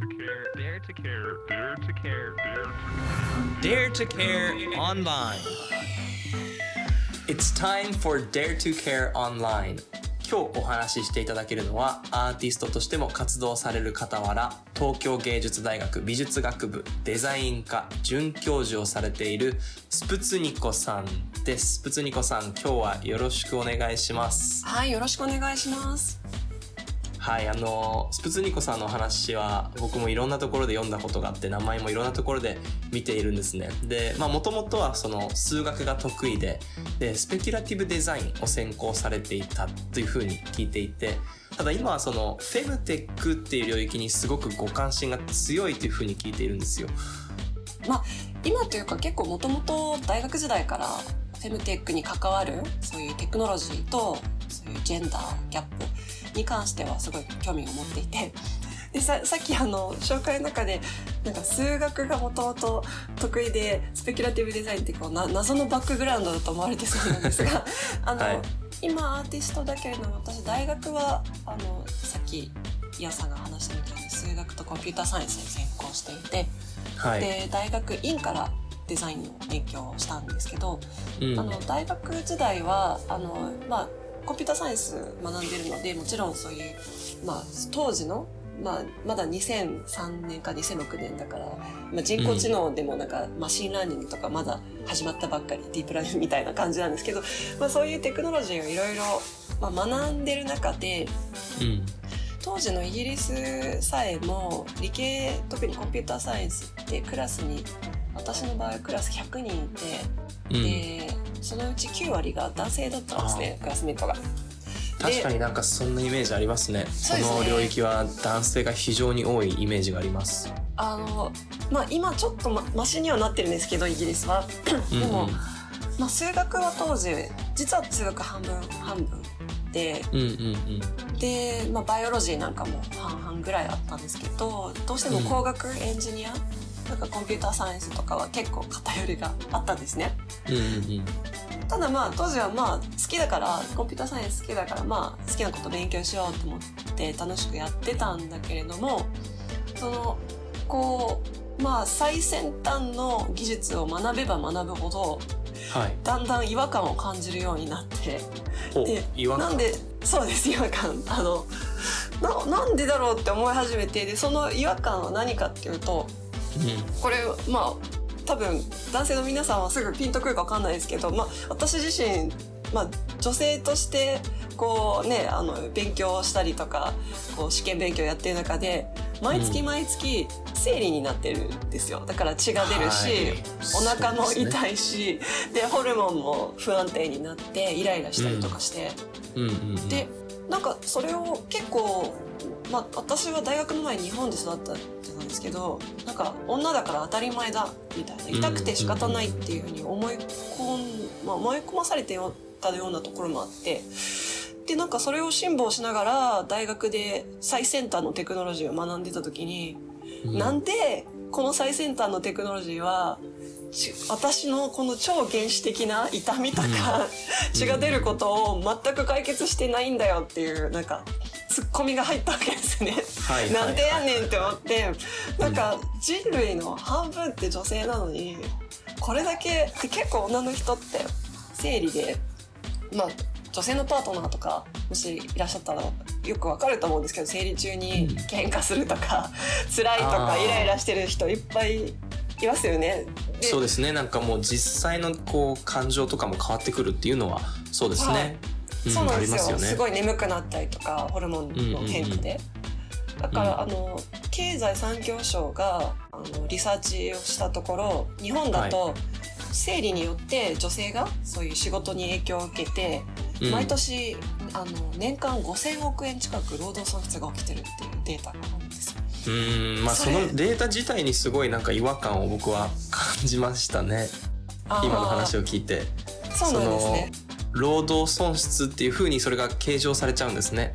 to care, dare to care, dare to care, dare to Dare to Care Online. It's time for Dare to Care Online. 今日お話ししていただけるのはアーティストとしても活動される傍ら東京芸術大学美術学部デザイン科准教授をされているスプツニコさんですスプツニコさん今日はよろしくお願いしますはい、よろしくお願いします。はい、あの、スプツニコさんの話は僕もいろんなところで読んだことがあって、名前もいろんなところで見ているんですね。で、まあもともとはその数学が得意で、で、スペキュラティブデザインを専攻されていたというふうに聞いていて、ただ今はそのフェムテックっていう領域にすごくご関心が強いというふうに聞いているんですよ。まあ、今というか結構もともと大学時代からフェムテックに関わるそういうテクノロジーとそういうジェンダーギャップに関してはすごい興味を持っていて。でささっきあの紹介の中でなんか数学がもともと得意でスペキュラティブデザインってこうな謎のバックグラウンドだと思われてそうなんですが あの、はい今アーティストだけれども私大学はあのさっきイヤさんが話したみたいに数学とコンピューターサイエンスに専攻していて、はい。で大学院からデザインの勉強をしたんですけど、うんあの大学時代はあの、まあ、コンピューターサイエンス学んでるのでもちろんそういう、まあ、当時の、まあ、まだ2003年か2006年だから、まあ、人工知能でもなんか、 machine learning とかまだ始まったばっかりディープラーニングみたいな感じなんですけど、まあ、そういうテクノロジーをいろいろまあ学んでる中でうん。当時のイギリスさえも理系特にコンピューターサイエンスってクラスに私の場合はクラス100人いて、うん。でそのうち9割が男性だったんですねクラスメートが。確かになんかそんなイメージありますね。その領域は男性が非常に多いイメージがあります。あのまあ今ちょっとまマシにはなってるんですけどイギリスは。でも、うんまあ、数学は当時実は数学半分半分でうんうんうん。で、まあ、バイオロジーなんかも半々ぐらいあったんですけどどうしても工学エンジニア、なんかコンピューターサイエンスとかは結構偏りがあったんですね。うんうんうん。ただまあ当時はまあ好きだからコンピューターサイエンス好きだからまあ好きなこと勉強しようと思って楽しくやってたんだけれどもそのこうまあ最先端の技術を学べば学ぶほどはい。だんだん違和感を感じるようになって。おでなんでそうです違和感。あのななんでだろうって思い始めてでその違和感は何かっていうとうこれまあ多分男性の皆さんはすぐピンとくるか分かんないですけど、まあ、私自身、まあ、女性としてこうねあの勉強したりとかこう試験勉強やってる中で毎月毎月生理になってるんですよ。だから血が出るし、はい。お腹も痛いしで,、ホルモンも不安定になってイライラしたりとかして。ん。うんうんうん。でなんかそれを結構、まあ、私は大学の前に日本で育ったってなんですけどなんか女だから当たり前だみたいな。痛くて仕方ないっていうふうに思い込ん、まあ、思い込まされてたようなところもあってでなんかそれを辛抱しながら大学で最先端のテクノロジーを学んでた時に、うん。なんでこの最先端のテクノロジーはち私のこの超原始的な痛みとか、血が出ることを全く解決してないんだよっていうなんかツッコミが入ったわけですね。なんでやねんって思って。なんか人類の半分って女性なのにこれだけで結構女の人って生理でまあ女性のパートナーとかもしいらっしゃったらよくわかると思うんですけど生理中に喧嘩するとか、辛いとかイライラしてる人いっぱいいますよね。でそうですね。なんかもう実際のこう感情とかも変わってくるっていうのはそうですね、うんそうなんですよ。ありますごい眠くなったりとかホルモンの変化で、だから、うんあの経済産業省があのリサーチをしたところ日本だと、生理によって女性がそういう仕事に影響を受けて、うん。毎年あの年間5,000億円近く労働損失が起きてるっていうデータがあるんですよ。うんまあそのデータ自体にすごいなんか違和感を僕は感じましたね。今の話を聞いて。そうなんですね。労働損失っていうふうにそれが計上されちゃうんですね。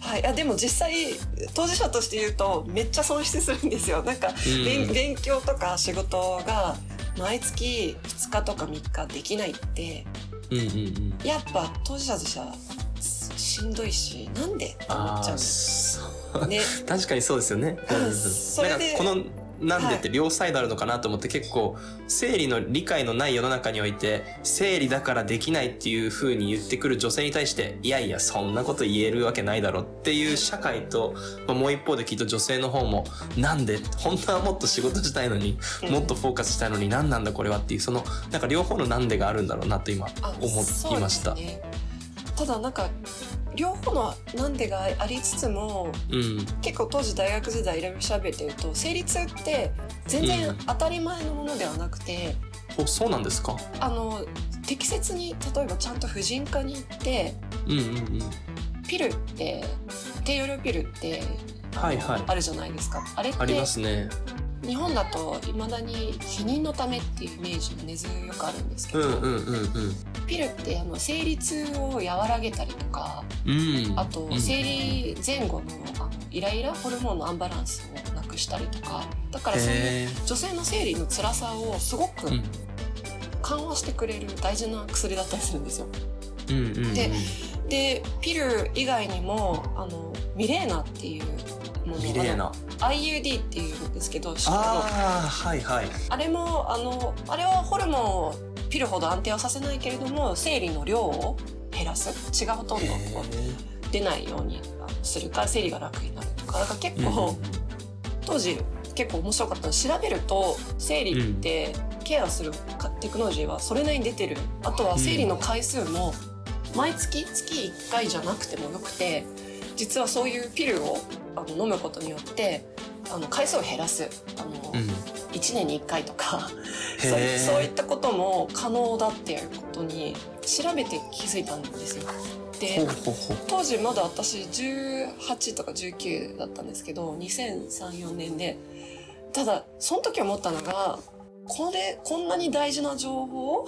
はい、あでも実際当事者として言うとめっちゃ損失するんですよ。なんか、うん。勉勉強とか仕事が毎月2日とか3日できないってうんうんうん。やっぱ当事者としてはししんどいしなんでって思っああちゃうんですそね。確かにそうですよね。うんうんうん。それでなんかこのなんでって両サイドあるのかなと思って結構生理の理解のない世の中において生理だからできないっていう風に言ってくる女性に対していやいやそんなこと言えるわけないだろっていう社会と、まあもう一方できっと女性の方もなんで本当はもっと仕事したいのにもっとフォーカスしたいのに何なんだこれはっていうそのなんか両方のなんでがあるんだろうなと今あ思いました。ただなんか両方のなんでがありつつもうん。結構当時大学時代いろいろ調べてると生理痛って全う然ん当たり前のものではなくて、おそうなんですか？あの適切に例えばちゃんと婦人科に行ってうんうんうん。ピルって低用量ピルってはいはい。あるじゃないですか。あれっありてますね。日本だといまだに避妊のためっていうイメージが根強くあるんですけど、うんうんうんピルってあの生理痛を和らげたりとかうん。うん。あとうん生理前後のあのイライラホルモンのアンバランスをなくしたりとかだからそういうへ女性の生理の辛さをすごく緩和してくれる大事な薬だったりするんですよ。うんうんうん。ででピル以外にもあのミレーナっていうものミレーナ。IUD っていうんですけどあはいはい。あれもあのあれはホルモンをピルほど安定はさせないけれども生理の量を減らす。血がほとんど出ないようにするから生理が楽になるとか。だから結構、当時結構面白かったの。調べると生理ってケアするかテクノロジーはそれなりに出てる。あとは生理の回数も毎月月1回じゃなくてもよくて実はそういうピルをあの飲むことによってあの回数を減らすあの、うん。1年に1回とかそうそういったことも可能だっていうことに調べて気づいたんですよ。で。当時まだ私18とか19だったんですけど2003-4年でただその時思ったのがこれこんなに大事な情報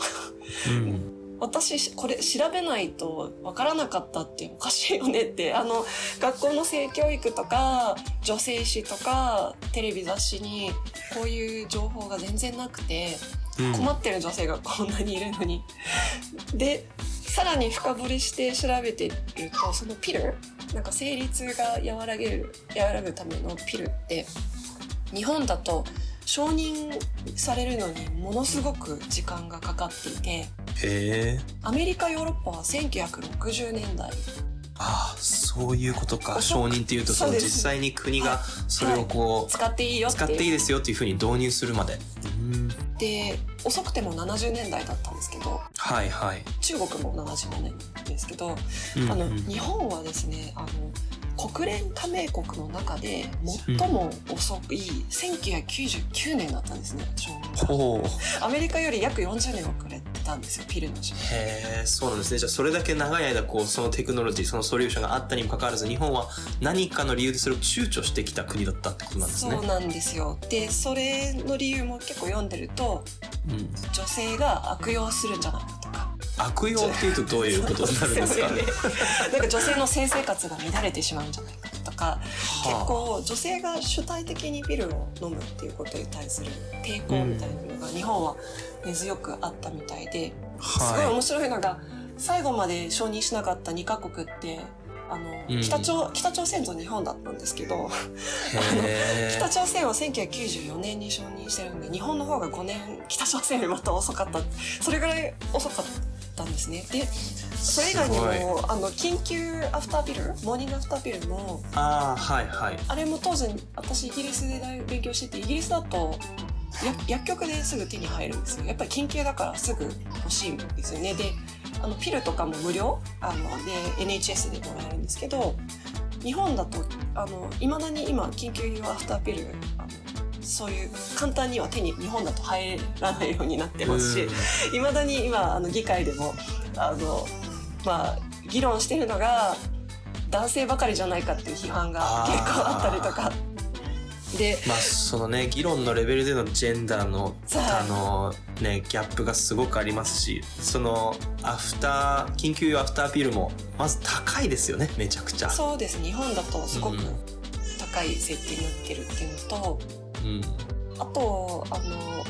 うん。私これ調べないとわからなかったっておかしいよねって あの学校の性教育とか女性誌とかテレビ雑誌にこういう情報が全然なくてうん困ってる女性がこんなにいるのに。でさらに深掘りして調べてるとそのピルなんか生理痛が和らげる和らぐためのピルって日本だと承認されるのにものすごく時間がかかっていてへえ。アメリカヨーロッパは1960年代ああそういうことか。承認っていうとその実際に国がそれをこう使っていいよ使っていいですよっていうふうに導入するまで。うん。で遅くても70年代だったんですけどはいはい。中国も70年ですけどうんあのうん日本はですねあの国連加盟国の中で最も遅い1999年だったんですねう。アメリカより約40年遅れてたんですよピルのへえそうなんですねじゃあそれだけ長い間こうそのテクノロジーそのソリューションがあったにもかかわらず日本は何かの理由でそれを躊躇してきた国だったってことなんですねそうなんですよでそれの理由も結構読んでるとうん、女性が悪用するんじゃないかとか。悪用っていうとどういうことになるんですか？ねなんか女性の性生活が乱れてしまうんじゃないかとか。結は構女性が主体的にピルを飲むっていうことに対する抵抗みたいなのが日本は根強くあったみたいで、あすごいは面白いのが最後まで承認しなかった2カ国ってあの、うん。北朝北朝鮮と日本だったんですけど北朝鮮は1994年に承認してるんで日本の方が5年北朝鮮よりまた遅かった。それぐらい遅かったんですね。でそれ以外にもあの緊急アフターピルモーニングアフターピルもああはいはい。あれも当時私イギリスで大勉強しててイギリスだとや薬局ですぐ手に入るんですよ。やっぱり緊急だからすぐ欲しいんですよね。であのピルとかも無料？あので NHS でもらえるんですけど日本だといまだに今緊急用アフターピルあのそういう簡単には手に日本だと入らないようになってますしうんいまだに今あの議会でもあの、まあ、議論してるのが男性ばかりじゃないかっていう批判が結構あったりとかでまあそのね議論のレベルでのジェンダーのあ。のねギャップがすごくありますしそのアフター緊急用アフターピルもまず高いですよねめちゃくちゃ。そうです。日本だとすごくうん。高い設定になってるっていうのとうん。あとあの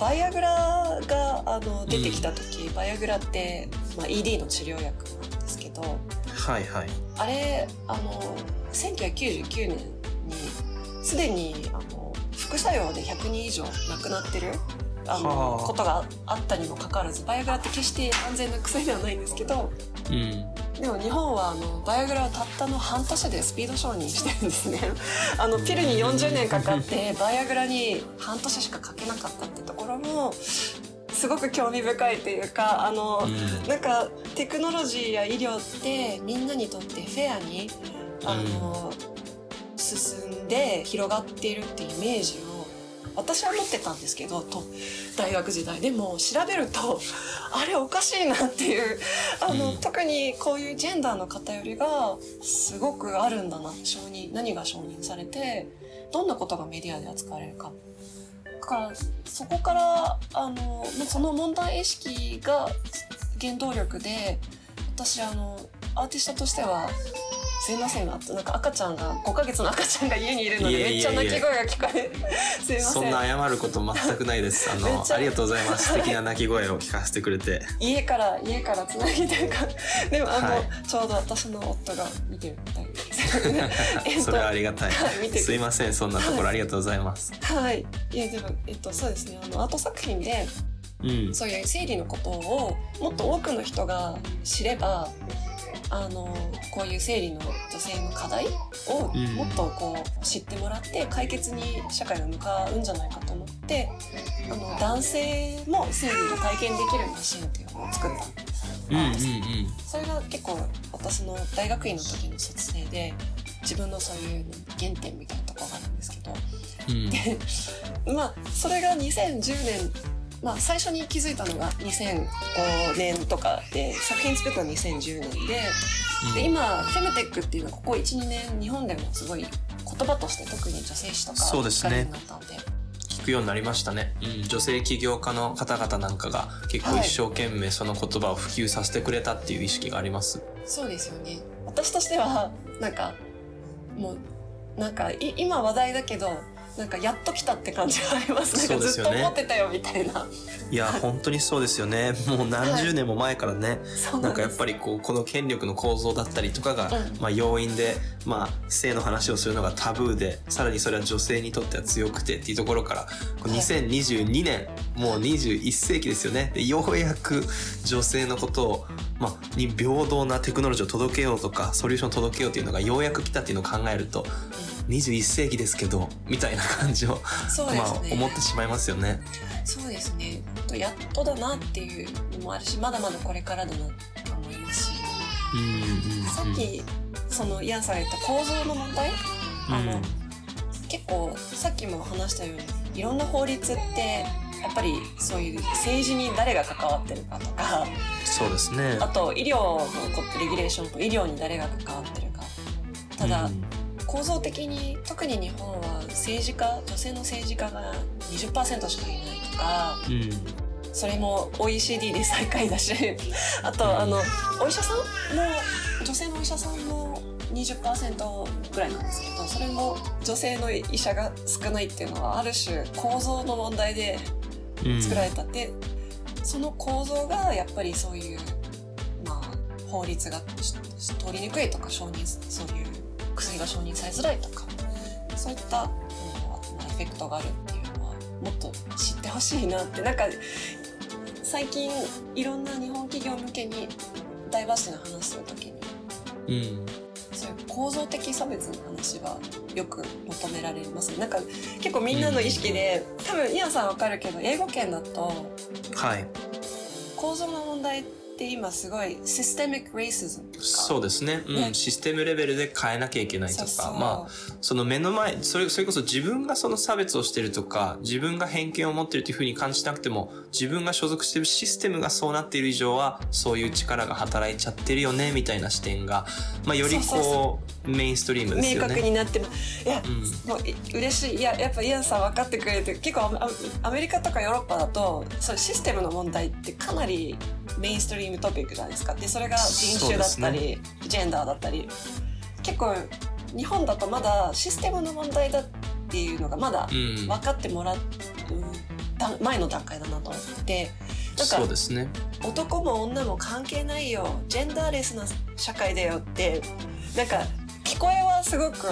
バイアグラがあの出てきた時、バイアグラって、まあ、ED の治療薬なんですけどはいはい。あれあの1999年にすでにあの副作用で100人以上亡くなってるあのはあ。ことがあったにもかかわらずバイアグラって決して安全な薬ではないんですけどうん。でも日本はあのバイアグラをたったの半年でスピード承認してるんですね。あのピルに40年かかって バイアグラに半年しかかけなかったってところもすごく興味深いというかあの、うん。なんかテクノロジーや医療ってみんなにとってフェアにあの、進んで広がっているっていうイメージを私は持ってたんですけどと大学時代でも調べるとあれおかしいなっていうあの、うん特にこういうジェンダーの偏りがすごくあるんだな承認何が承認されてどんなことがメディアで扱われるか。だからそこからあのまあその問題意識が原動力で私あのアーティストとしてはすいませんなんか赤ちゃんが5ヶ月の赤ちゃんが家にいるのでめっちゃ泣き声が聞こえすいません。そんな謝ること全くないです。あのありがとうございます。素敵な泣き声を聞かせてくれて。家から家からつなぎというかでもあの、はいちょうど私の夫が見てるみたいです。えっとそれはありがたい。はいすいません。そんなところありがとうございます。はい。いやでもえっとそうですね。あのアート作品でうん。そういう生理のことをもっと多くの人が知ればあのこういう生理の女性の課題をうんもっとこう知ってもらって解決に社会が向かうんじゃないかと思ってあの男性も生理が体験できるマシンっていうのを作ったんです。うんうんそれが結構私の大学院の時の卒生で自分のそういう原点みたいなところがあるんですけどうんうん。でまあそれが2010年まあ最初に気づいたのが2005年とかで作品作ったのは2010年でで今フェムテックっていうのはここ12年日本でもすごい言葉として特に女性誌とかそうですね。聞くようになりましたね、うん、女性起業家の方々なんかが結構はい。一生懸命その言葉を普及させてくれたっていう意識があります、そうですよね。私としてはなんかもうなんかい今話題だけどなんかやっと来たって感じがあります。なんかずっと思ってたよみたいな。いや本当にそうですよね。もう何十年も前からね、そうなんかやっぱりこうこの権力の構造だったりとかが、うん。まあ、要因で、まあ、性の話をするのがタブーでさらにそれは女性にとっては強くてっていうところからこうはい。2022年もう21世紀ですよね。でようやく女性のことを、まあ、に平等なテクノロジーを届けようとかソリューションを届けようっていうのがようやく来たっていうのを考えると21世紀ですけどみたいな感じを、そうですね、まあ、思ってしまいますよね。そうですね。やっとだなっていうのもあるしまだまだこれからだなと思いますし。うんうんうん。さっきそのイアンさんが言った構造の問題？あの、結構さっきも話したようにいろんな法律ってやっぱりそういう政治に誰が関わってるかとかそうですね。あと医療のこレギュレーションと医療に誰が関わってるか。ただ、うん構造的に特に日本は政治家女性の政治家が20%しかいないとかうん。それも OECD で最下位だしあとあのお医者さんも女性のお医者さんも20%ぐらいなんですけどそれも女性の医者が少ないっていうのはある種構造の問題でうん作られたって、その構造がやっぱりそういう、まあ、法律がし通りにくいとか承認そういう薬が承認されづらいとかそういった、エフェクトがあるっていうのはもっと知ってほしいなって。なんか最近いろんな日本企業向けにダイバーシティの話するときにうん。そういう構造的差別の話はよく求められますなんか結構みんなの意識で多分イアンさんわかるけど英語圏だとはい。構造の問題って今すごいシステミック・レイシズムとか。そうですね、うん。ね。システムレベルで変えなきゃいけないとか。まあその目の前それそれこそ自分がその差別をしてるとか自分が偏見を持ってるというふうに感じなくても自分が所属してるシステムがそうなっている以上はそういう力が働いちゃってるよねみたいな視点が、まあ、よりこうメインストリームです明よね。確になってもいや、うん。もうい嬉しい。いややっぱイアンさん分かってくれて結構アメリカとかヨーロッパだとそうシステムの問題ってかなりメインストリームトピックじゃないですか。でそれが人種だったり、ジェンダーだったり。結構日本だとまだシステムの問題だっていうのがまだうん。分かってもらうだ前の段階だなと思って。なんかそうですね。男も女も関係ないよ。ジェンダーレスな社会だよって。なんか聞こえはすごく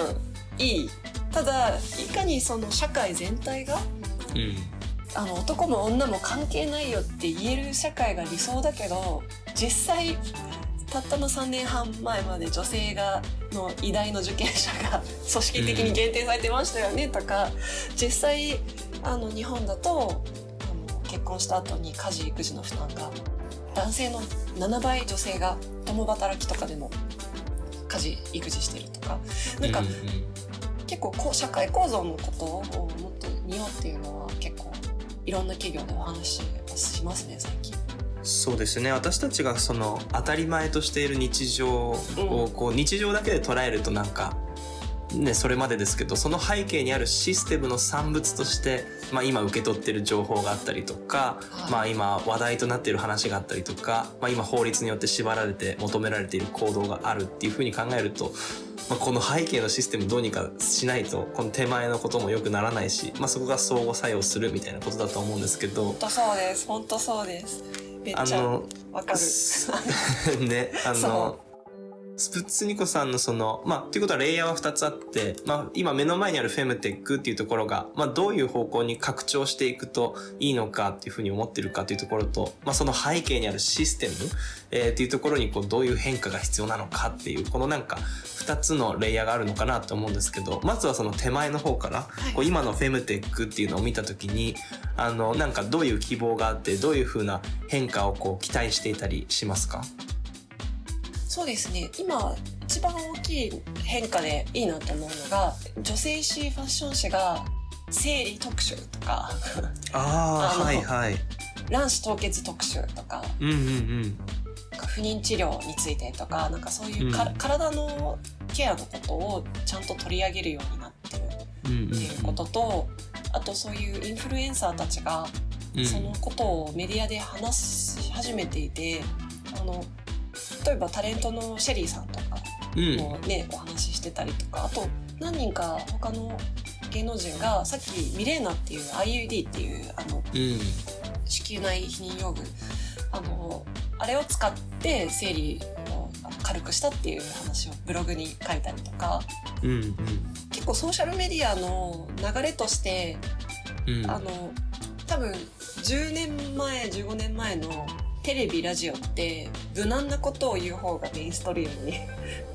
いい。ただいかにその社会全体がうんあの男も女も関係ないよって言える社会が理想だけど実際たったの3年半前まで女性がの偉大の受験者が組織的に限定されてましたよねとか、実際あの日本だとあの結婚した後に家事育児の負担が男性の7倍女性が共働きとかでも家事育児してるとかなんか、結構こう社会構造のことをもっと見ようっていうのは結構いろんな企業でお話ししますね最近。そうですね私たちがその当たり前としている日常をこう日常だけで捉えるとなんかねそれまでですけどその背景にあるシステムの産物として、まあ、今受け取ってる情報があったりとか、はい。まあ、今話題となっている話があったりとか、まあ、今法律によって縛られて求められている行動があるっていうふうに考えると、まあ、この背景のシステムどうにかしないとこの手前のことも良くならないし、まあ、そこが相互作用するみたいなことだと思うんですけど。本。当そうです。本当そうです。めっちゃあのわかる。ね、あその、スプッツニコさんのその、まあ、ということはレイヤーは2つあって、まあ、今目の前にあるフェムテックっていうところが、まあ、どういう方向に拡張していくといいのかっていうふうに思ってるかっていうところと、まあ、その背景にあるシステム、えーっていうところにこうどういう変化が必要なのかっていう、このなんか2つのレイヤーがあるのかなと思うんですけど、まずはその手前の方から、い。こう今のフェムテックっていうのを見たときに、あの、なんかどういう希望があって、どういうふうな変化をこう期待していたりしますか？そうですね。今一番大きい変化でいいなと思うのが女性誌ファッション誌が生理特集とかああのはいはい。卵子凍結特集とかうんうんなんか不妊治療についてとかなんかそういうか、うん。体のケアのことをちゃんと取り上げるようになってるうん。うんうん。っていうことと、あとそういうインフルエンサーたちがうん。そのことをメディアで話し始めていてあの例えばタレントのシェリーさんとかうん。もね、お話ししてたりとかあと何人か他の芸能人がさっきミレーナっていう IUD っていうあのうん。子宮内避妊用具あのあれを使って生理を軽くしたっていう話をブログに書いたりとかうん結構ソーシャルメディアの流れとしてうん。あの多分10年前15年前のテレビラジオって無難なことを言う方がメインストリームに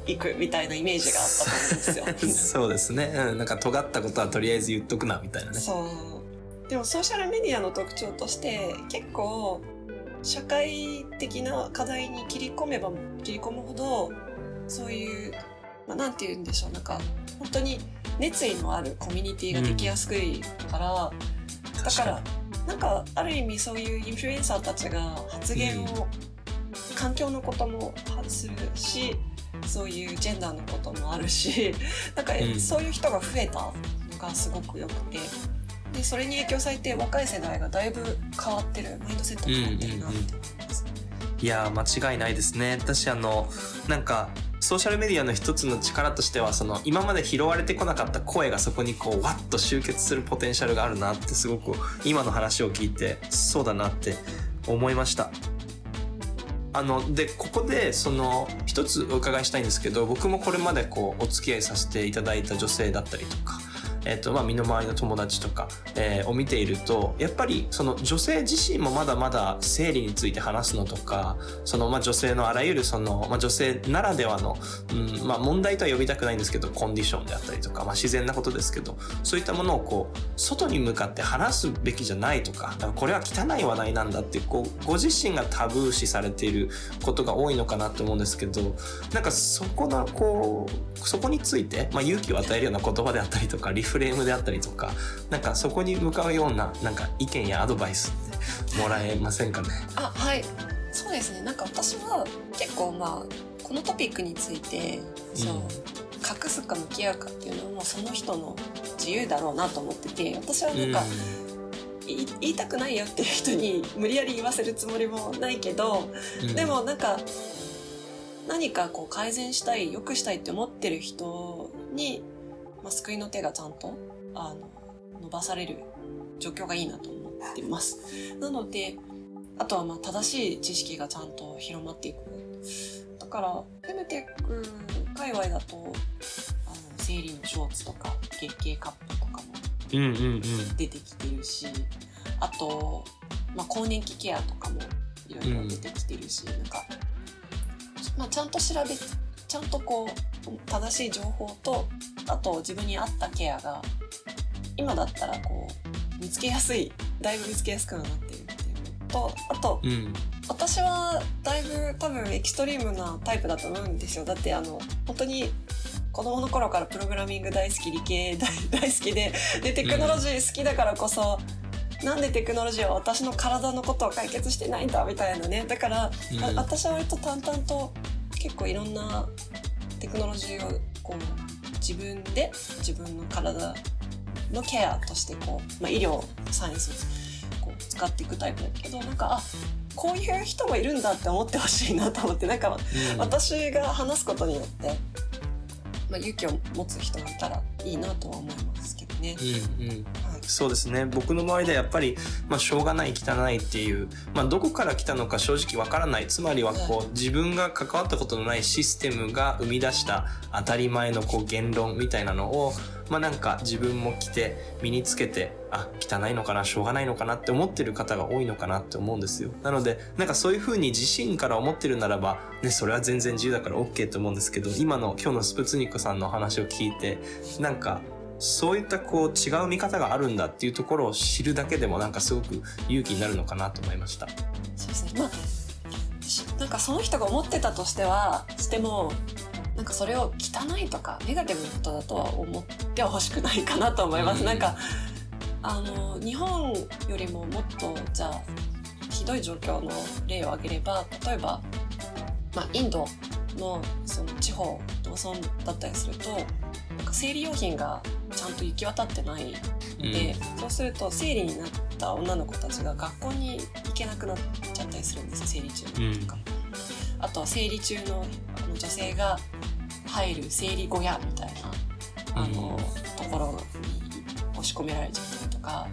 行くみたいなイメージがあったと思うんですよ。そうですね。うん、なんか尖ったことはとりあえず言っとくなみたいなね。そうでもソーシャルメディアの特徴として結構社会的な課題に切り込めば切り込むほどそういう、まあ、なんて言うんでしょうなんか本当に熱意のあるコミュニティができやすいから、だからなんかある意味そういうインフルエンサーたちが発言を、環境のこともするしそういうジェンダーのこともあるし なんかうん。そういう人が増えたのがすごく良くてでそれに影響されて若い世代がだいぶ変わってるマインドセットが変わってるなって思います。いやー間違いないですね。私あのなんかソーシャルメディアの一つの力としてはその今まで拾われてこなかった声がそこにこうワッと集結するポテンシャルがあるなってすごく今の話を聞いてそうだなって思いました。あのでここでその一つお伺いしたいんですけど僕もこれまでこうお付き合いさせていただいた女性だったりとかえっとまあ、身の回りの友達とか、えーを見ているとやっぱりその女性自身もまだまだ生理について話すのとかその、まあ、女性のあらゆるその、まあ、女性ならではの、うんまあ、問題とは呼びたくないんですけどコンディションであったりとか、まあ、自然なことですけどそういったものをこう外に向かって話すべきじゃないとかこれは汚い話題なんだってこうご自身がタブー視されていることが多いのかなと思うんですけどなんかそこのこうそこについて、まあ、勇気を与えるような言葉であったりとかリフレームであったりとかなんかそこに向かうようななんか意見やアドバイスってもらえませんかね？あはい。そうですね。なんか私は結構まあこのトピックについてそう、うん。隠すか向き合うかっていうのはもうその人の自由だろうなと思ってて私はなんか、い言いたくないよっていう人に無理やり言わせるつもりもないけど、うん。でもなんか何かこう改善したい良くしたいって思ってる人に、まあ、救いの手がちゃんとあの伸ばされる状況がいいなと思ってます。なのであとはまあ正しい知識がちゃんと広まっていく。だからフェムテック界隈だとあの生理のショーツとか月経カップとかもうんうんうん出てきてるしあと、まあ、更年期ケアとかもいろいろ出てきてるし、なんか、まあ、ちゃんと調べちゃんとこう正しい情報とあと自分に合ったケアが今だったらこう見つけやすいだいぶ見つけやすくはなってるっていうのとあとうん。私はだいぶ多分エキストリームなタイプだと思うんですよ。だってあの本当に子供の頃からプログラミング大好き理系大 大好きででテクノロジー好きだからこそ、なんでテクノロジーは私の体のことを解決してないんだみたいなね。だから、うん。あ私は割と淡々と結構いろんなテクノロジーをこう自分で自分の体のケアとしてこう、まあ、医療サイエンスをこう使っていくタイプだけどなんかあこういう人もいるんだって思ってほしいなと思ってなんかうん。私が話すことによって、まあ、勇気を持つ人がいたらいいなとは思いますけどね。うんうん。はいそうですね。僕の周りではやっぱり、まあ、しょうがない汚いっていう、まあ、どこから来たのか正直わからない。つまりはこう自分が関わったことのないシステムが生み出した当たり前のこう言論みたいなのを、まあ、なんか自分も着て身につけてあ汚いのかなしょうがないのかなって思ってる方が多いのかなって思うんですよ。なのでなんかそういうふうに自身から思ってるならば、ね、それは全然自由だから OK と思うんですけど今の今日のスプツニクさんのお話を聞いてなんかそういったこう違う見方があるんだっていうところを知るだけでもなんかすごく勇気になるのかなと思いました。そうですねまあしなんかその人が思ってたとしてはしてもなんかそれを汚いとかネガティブなことだとは思ってはほしくないかなと思います。うんなんかあの日本よりももっとじゃあひどい状況の例を挙げれば例えば、まあ、インドのその地方農村だったりするとか生理用品がちゃんと行き渡ってないので、そうすると生理になった女の子たちが学校に行けなくなっちゃったりするんですよ生理中のとか、あとは生理中のあの女性が入る生理小屋みたいなあの、ところに押し込められちゃったりとか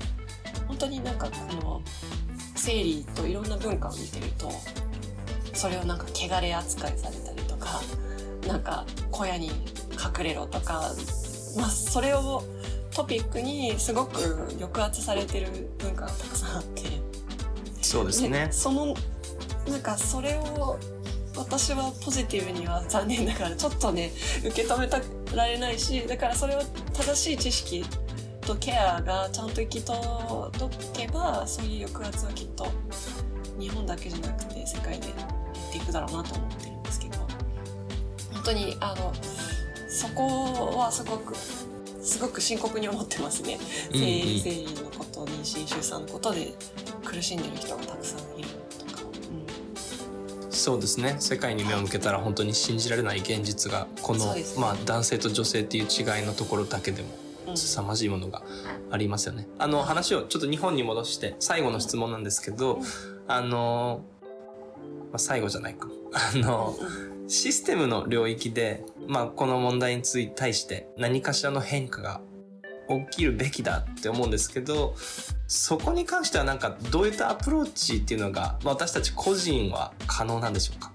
本当になんかこの生理といろんな文化を見てるとそれをなんか汚れ扱いされたりとかなんか小屋に隠れろとか、まあ、それをトピックにすごく抑圧されてる文化がたくさんあって。そうですね。そのなんかそれを私はポジティブには残念ながらちょっとね受け止めたられないしだからそれを正しい知識とケアがちゃんと行き届けばそういう抑圧はきっと日本だけじゃなくて世界で減っていくだろうなと思ってるんですけど本当にあのそこはすごくすごく深刻に思ってますね。うんうん。生理のこと妊娠出産のことで苦しんでる人がたくさんいるとか、そうですね。世界に目を向けたら本当に信じられない現実がこの、ね。まあ、男性と女性っていう違いのところだけでもうん。うん凄まじいものがありますよね。あの話をちょっと日本に戻して最後の質問なんですけど、あの、まあ、最後じゃないか。あの、システムの領域で、まあ、この問題について対して何かしらの変化が起きるべきだって思うんですけど、そこに関してはなんかどういったアプローチっていうのが、まあ私たち個人は可能なんでしょうか？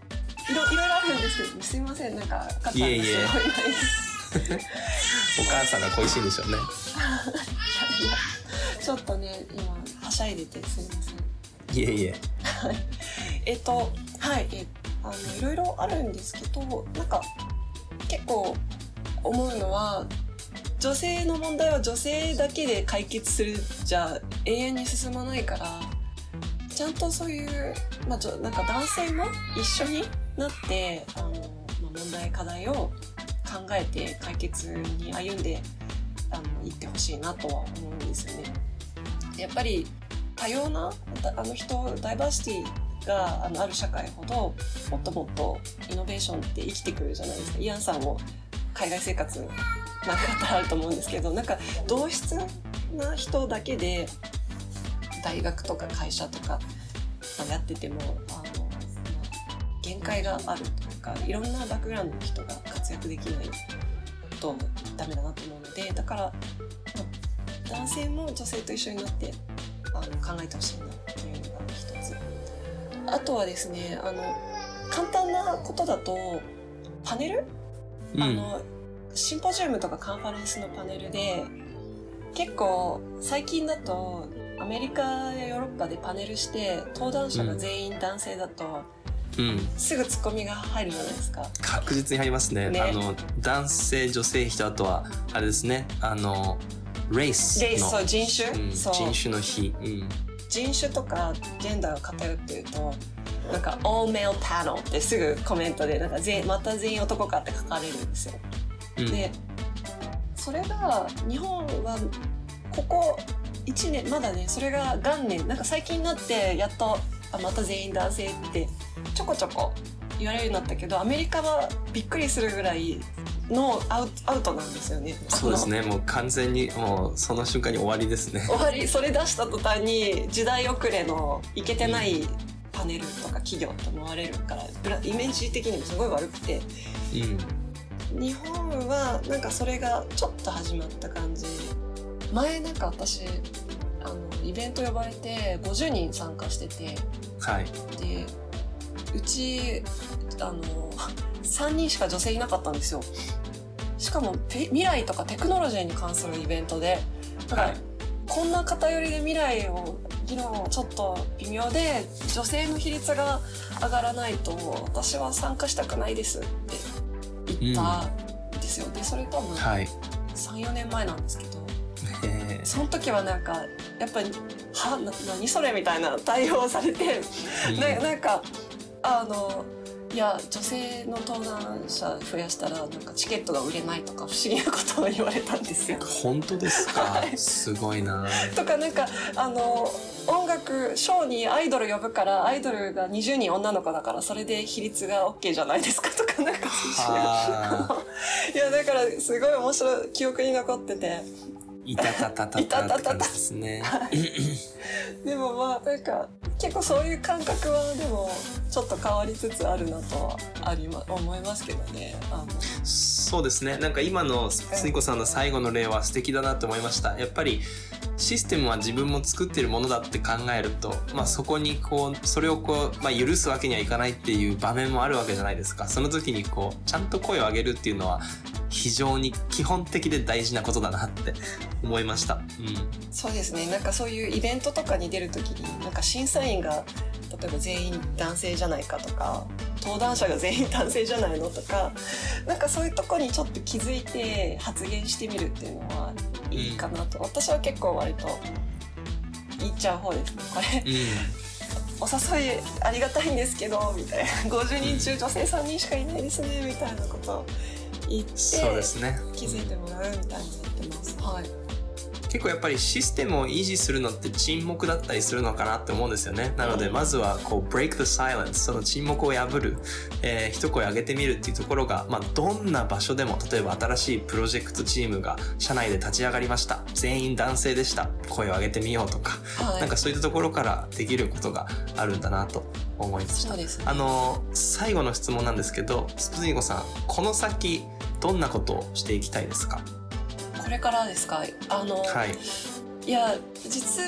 いろいろあるんですけどすいませんなんか赤ちゃんがいいえいえお母さんが恋しいんでしょうね。やちょっとね今はしゃいでてすいませんいえいえ。えっとはいえあのいろいろあるんですけどなんか結構思うのは女性の問題は女性だけで解決するじゃ永遠に進まないからちゃんとそういう、まあ、ちょなんか男性も一緒になってあの、まあ、問題課題を考えて解決に歩んであの行ってほしいなとは思うんですよね。やっぱり多様なあの人ダイバーシティがあのある社会ほどもっともっとイノベーションって生きてくるじゃないですか。イアンさんも海外生活なかったらあると思うんですけどなんか同質な人だけで大学とか会社とかやっててもあの、まあ限界があるというかいろんなバックグラウンドの人が活躍できないとダメだなと思うのでだから、男性も女性と一緒になってあの考えてほしいなというのが一つ。あとはですねあの簡単なことだとパネル？うん。あのシンポジウムとかカンファレンスのパネルで結構最近だとアメリカやヨーロッパでパネルして登壇者が全員男性だと、うん。すぐツッコミが入るじゃないですか。確実に入りますね。ね。あの男性女性人あとはあれですね。あのレースのレイスそう人種、うん、そう。人種の日、うん、人種とかジェンダーが偏ってるとなんか all male panel ってすぐコメントでなんか全また全員男かって書かれるんですよ。うん。でそれが日本はここ1年まだねそれが元年なんか最近になってやっとあまた全員男性ってちょこちょこ言われるようになったけどアメリカはびっくりするぐらいのアウトアウトなんですよね。そうですね。もう完全にもうその瞬間に終わりですね。終わりそれ出した途端に時代遅れのいけてないパネルとか企業と思われるからイメージ的にもすごい悪くて。うん。日本はなんかそれがちょっと始まった感じ。前なんか私あのイベント呼ばれて50人参加してて。はい。でうちあの 3人しか女性いなかったんですよ。しかもペ未来とかテクノロジーに関するイベントではい。こんな偏りで未来を議論をちょっと微妙で女性の比率が上がらないと私は参加したくないですって言ったんですよ、でそれ多分はい。34年前なんですけどえ。その時はなんかやっぱり「はな何それ?」みたいな対応をされてーななんかあのいや女性の登壇者増やしたらなんかチケットが売れないとか不思議なことを言われたんですよ。本当ですか、はい。すごいな。とかなんかあの音楽ショーにアイドル呼ぶからアイドルが20人女の子だからそれで比率が OK じゃないですかとかなんかはいやだからすごい面白い記憶に残ってていたたたたたって感じですね。でもまあなんか結構そういう感覚はでもちょっと変わりつつあるなとはあり、ま、思いますけどね。あの。そうですね。なんか今のすみこさんの最後の例は素敵だなと思いました。やっぱりシステムは自分も作ってるものだって考えると、まあ、そこにこうそれをこう、まあ、許すわけにはいかないっていう場面もあるわけじゃないですか。その時にこうちゃんと声を上げるっていうのは非常に基本的で大事なことだなって思いました、うん、そうですね。なんかそういうイベントとかに出る時になんか審査員が例えば全員男性じゃないかとか登壇者が全員男性じゃないのとかなんかそういうとこにちょっと気づいて発言してみるっていうのはいいかなと、私は結構割と。言っちゃう方ですねこれ。お誘いありがたいんですけどみたいな。50人中女性3人しかいないですねみたいなことを言ってそうですね。気づいてもらうみたいになってます。はい結構やっぱりシステムを維持するのって沈黙だったりするのかなって思うんですよね。なのでまずはこう break the silence その沈黙を破る、えー一声上げてみるっていうところが、まあ、どんな場所でも例えば新しいプロジェクトチームが社内で立ち上がりました。全員男性でした。声を上げてみようとか、はい。なんかそういったところからできることがあるんだなと思いました。そうですね。あの最後の質問なんですけどスプツニコさんこの先どんなことをしていきたいですか？これからですか？あの、はい。い、や実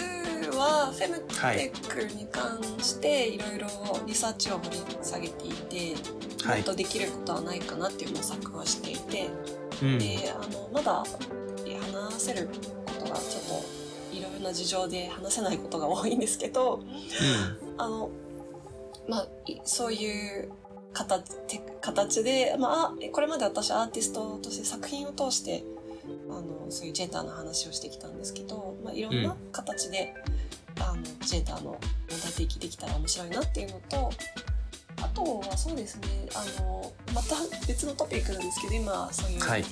はフェムテックに関していろいろリサーチを掘り下げていて、はい。もっとできることはないかなっていう模索はしていて、うん。であのまだ話せることがちょっといろいろな事情で話せないことが多いんですけどあのまあいそういう形形で、まあ、これまで私アーティストとして作品を通してあのそういうジェンダーの話をしてきたんですけど、まあ、いろんな形で、あのジェンダーの問題提起できたら面白いなっていうのとあとはそうですねあのまた別のトピックなんですけど今そういうはい。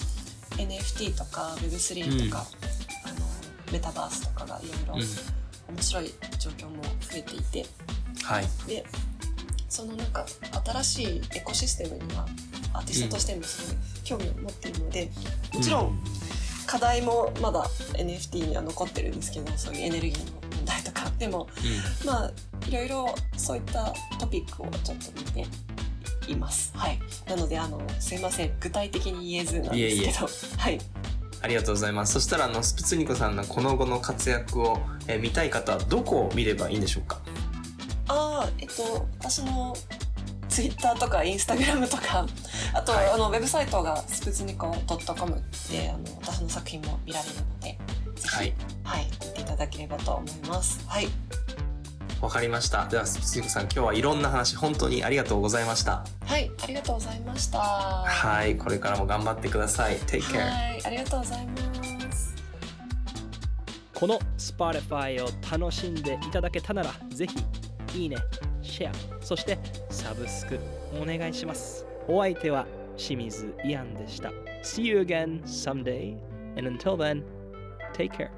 NFT とか Web3 とか、あのメタバースとかがいろいろうん。面白い状況も増えていて。はい。でそのなんか新しいエコシステムにはアーティストとしてもすごい興味を持っているので、もちろん課題もまだ NFT には残ってるんですけどそういうエネルギーの問題とか。でもまあいろいろそういったトピックをちょっと見ています。はい。なのであのすいません。具体的に言えずなんですけど。はい。ありがとうございます。そしたらあのスプツニコさんのこの後の活躍を、えー見たい方はどこを見ればいいんでしょうか？ああえっと私のツイッターとかインスタグラムとかあと、はい。あのウェブサイトがスプツニコ .com であの私の作品も見られるのでぜひ、ははいい見ていただければと思います。はい、わかりました。ではスプツニコさん今日はいろんな話本当にありがとうございました。はい、ありがとうございました。ははいこれからも頑張ってください。Take care い、ありがとうございます。この Spotify を楽しんでいただけたならぜひいいねシェアそしてサブスクお願いしますお相手は清水イアンでした See you again someday and until then take care